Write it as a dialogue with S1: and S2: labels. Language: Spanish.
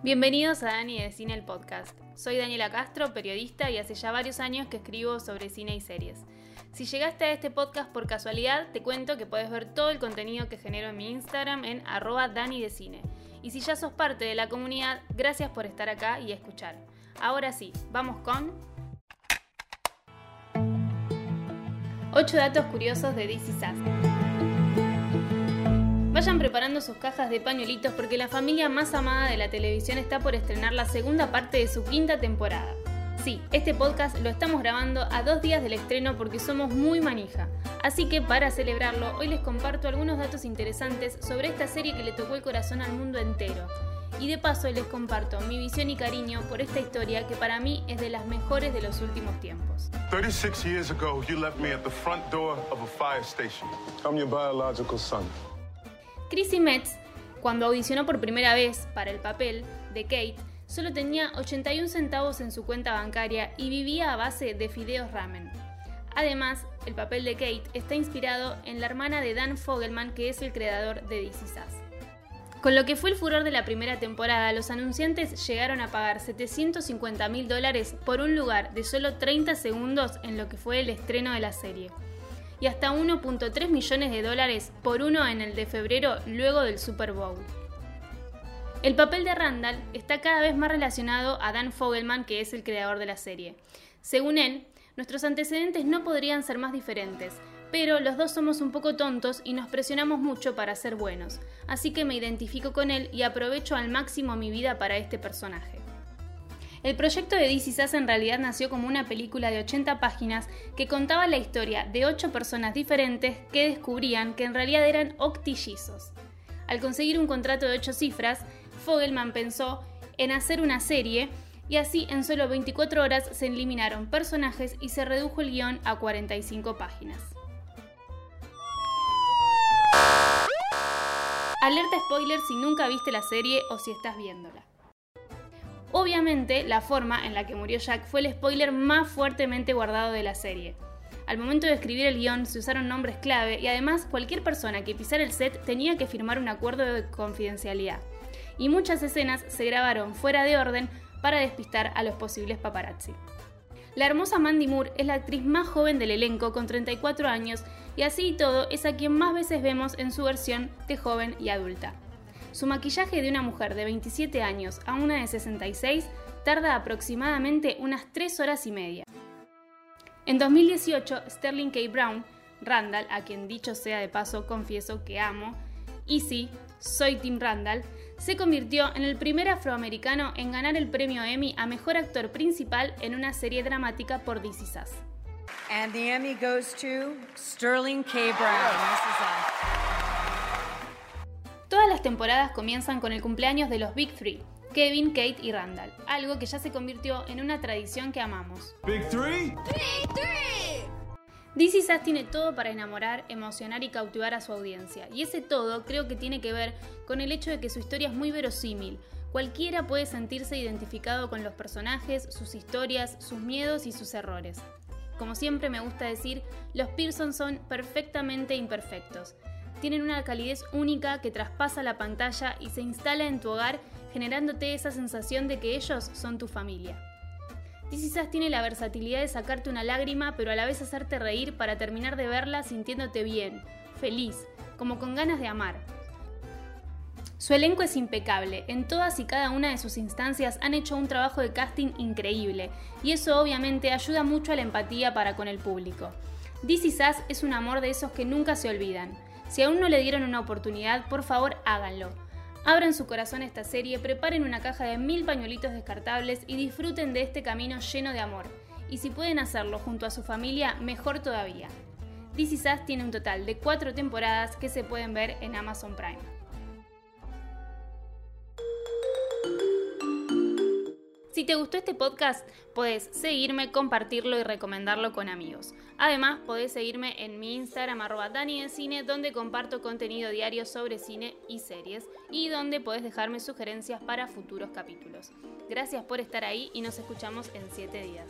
S1: Bienvenidos a Dani de Cine el Podcast. Soy Daniela Castro, periodista y hace ya varios años que escribo sobre cine y series. Si llegaste a este podcast por casualidad, te cuento que puedes ver todo el contenido que genero en mi Instagram en arroba Dani de Cine. Y si ya sos parte de la comunidad, gracias por estar acá y escuchar. Ahora sí, vamos con... 8 datos curiosos de DC Sass. Vayan preparando sus cajas de pañuelitos porque la familia más amada de la televisión está por estrenar la segunda parte de su quinta temporada. Sí, este podcast lo estamos grabando a dos días del estreno porque somos muy manija. Así que para celebrarlo, hoy les comparto algunos datos interesantes sobre esta serie que le tocó el corazón al mundo entero. Y de paso les comparto mi visión y cariño por esta historia que para mí es de las mejores de los últimos tiempos.
S2: 36 years ago, you left me at the front door of a fire station. I'm your biological son.
S1: Chrissy Metz, cuando audicionó por primera vez para el papel de Kate, solo tenía 81 centavos en su cuenta bancaria y vivía a base de fideos ramen. Además, el papel de Kate está inspirado en la hermana de Dan Fogelman, que es el creador de DC Sass. Con lo que fue el furor de la primera temporada, los anunciantes llegaron a pagar 750 mil dólares por un lugar de solo 30 segundos en lo que fue el estreno de la serie, y hasta 1.3 millones de dólares por uno en el de febrero luego del Super Bowl. El papel de Randall está cada vez más relacionado a Dan Fogelman, que es el creador de la serie. Según él, nuestros antecedentes no podrían ser más diferentes, pero los dos somos un poco tontos y nos presionamos mucho para ser buenos, así que me identifico con él y aprovecho al máximo mi vida para este personaje. El proyecto de DC Sass en realidad nació como una película de 80 páginas que contaba la historia de 8 personas diferentes que descubrían que en realidad eran octillizos. Al conseguir un contrato de 8 cifras, Fogelman pensó en hacer una serie y así en solo 24 horas se eliminaron personajes y se redujo el guion a 45 páginas. Alerta spoiler si nunca viste la serie o si estás viéndola. Obviamente, la forma en la que murió Jack fue el spoiler más fuertemente guardado de la serie. Al momento de escribir el guion se usaron nombres clave y además cualquier persona que pisara el set tenía que firmar un acuerdo de confidencialidad. Y muchas escenas se grabaron fuera de orden para despistar a los posibles paparazzi. La hermosa Mandy Moore es la actriz más joven del elenco con 34 años y así y todo es a quien más veces vemos en su versión de joven y adulta. Su maquillaje de una mujer de 27 años a una de 66 tarda aproximadamente unas 3 horas y media. En 2018, Sterling K. Brown, Randall, a quien dicho sea de paso confieso que amo, y sí, soy Tim Randall, se convirtió en el primer afroamericano en ganar el premio Emmy a Mejor Actor Principal en una serie dramática por DC Sass.
S3: And the Emmy goes to Sterling K. Brown.
S1: Las temporadas comienzan con el cumpleaños de los Big Three, Kevin, Kate y Randall, algo que ya se convirtió en una tradición que amamos.
S2: Big three?
S1: DC Sass tiene todo para enamorar, emocionar y cautivar a su audiencia, y ese todo creo que tiene que ver con el hecho de que su historia es muy verosímil. Cualquiera puede sentirse identificado con los personajes, sus historias, sus miedos y sus errores. Como siempre me gusta decir, los Pearson son perfectamente imperfectos. Tienen una calidez única que traspasa la pantalla y se instala en tu hogar generándote esa sensación de que ellos son tu familia. Sass tiene la versatilidad de sacarte una lágrima, pero a la vez hacerte reír para terminar de verla sintiéndote bien, feliz, como con ganas de amar. Su elenco es impecable, en todas y cada una de sus instancias han hecho un trabajo de casting increíble, y eso obviamente ayuda mucho a la empatía para con el público. DC Sass es un amor de esos que nunca se olvidan. Si aún no le dieron una oportunidad, por favor háganlo. Abran su corazón a esta serie, preparen una caja de mil pañuelitos descartables y disfruten de este camino lleno de amor. Y si pueden hacerlo junto a su familia, mejor todavía. This Is Us tiene un total de cuatro temporadas que se pueden ver en Amazon Prime. Si te gustó este podcast, puedes seguirme, compartirlo y recomendarlo con amigos. Además, podés seguirme en mi Instagram arroba donde comparto contenido diario sobre cine y series, y donde podés dejarme sugerencias para futuros capítulos. Gracias por estar ahí y nos escuchamos en 7 días.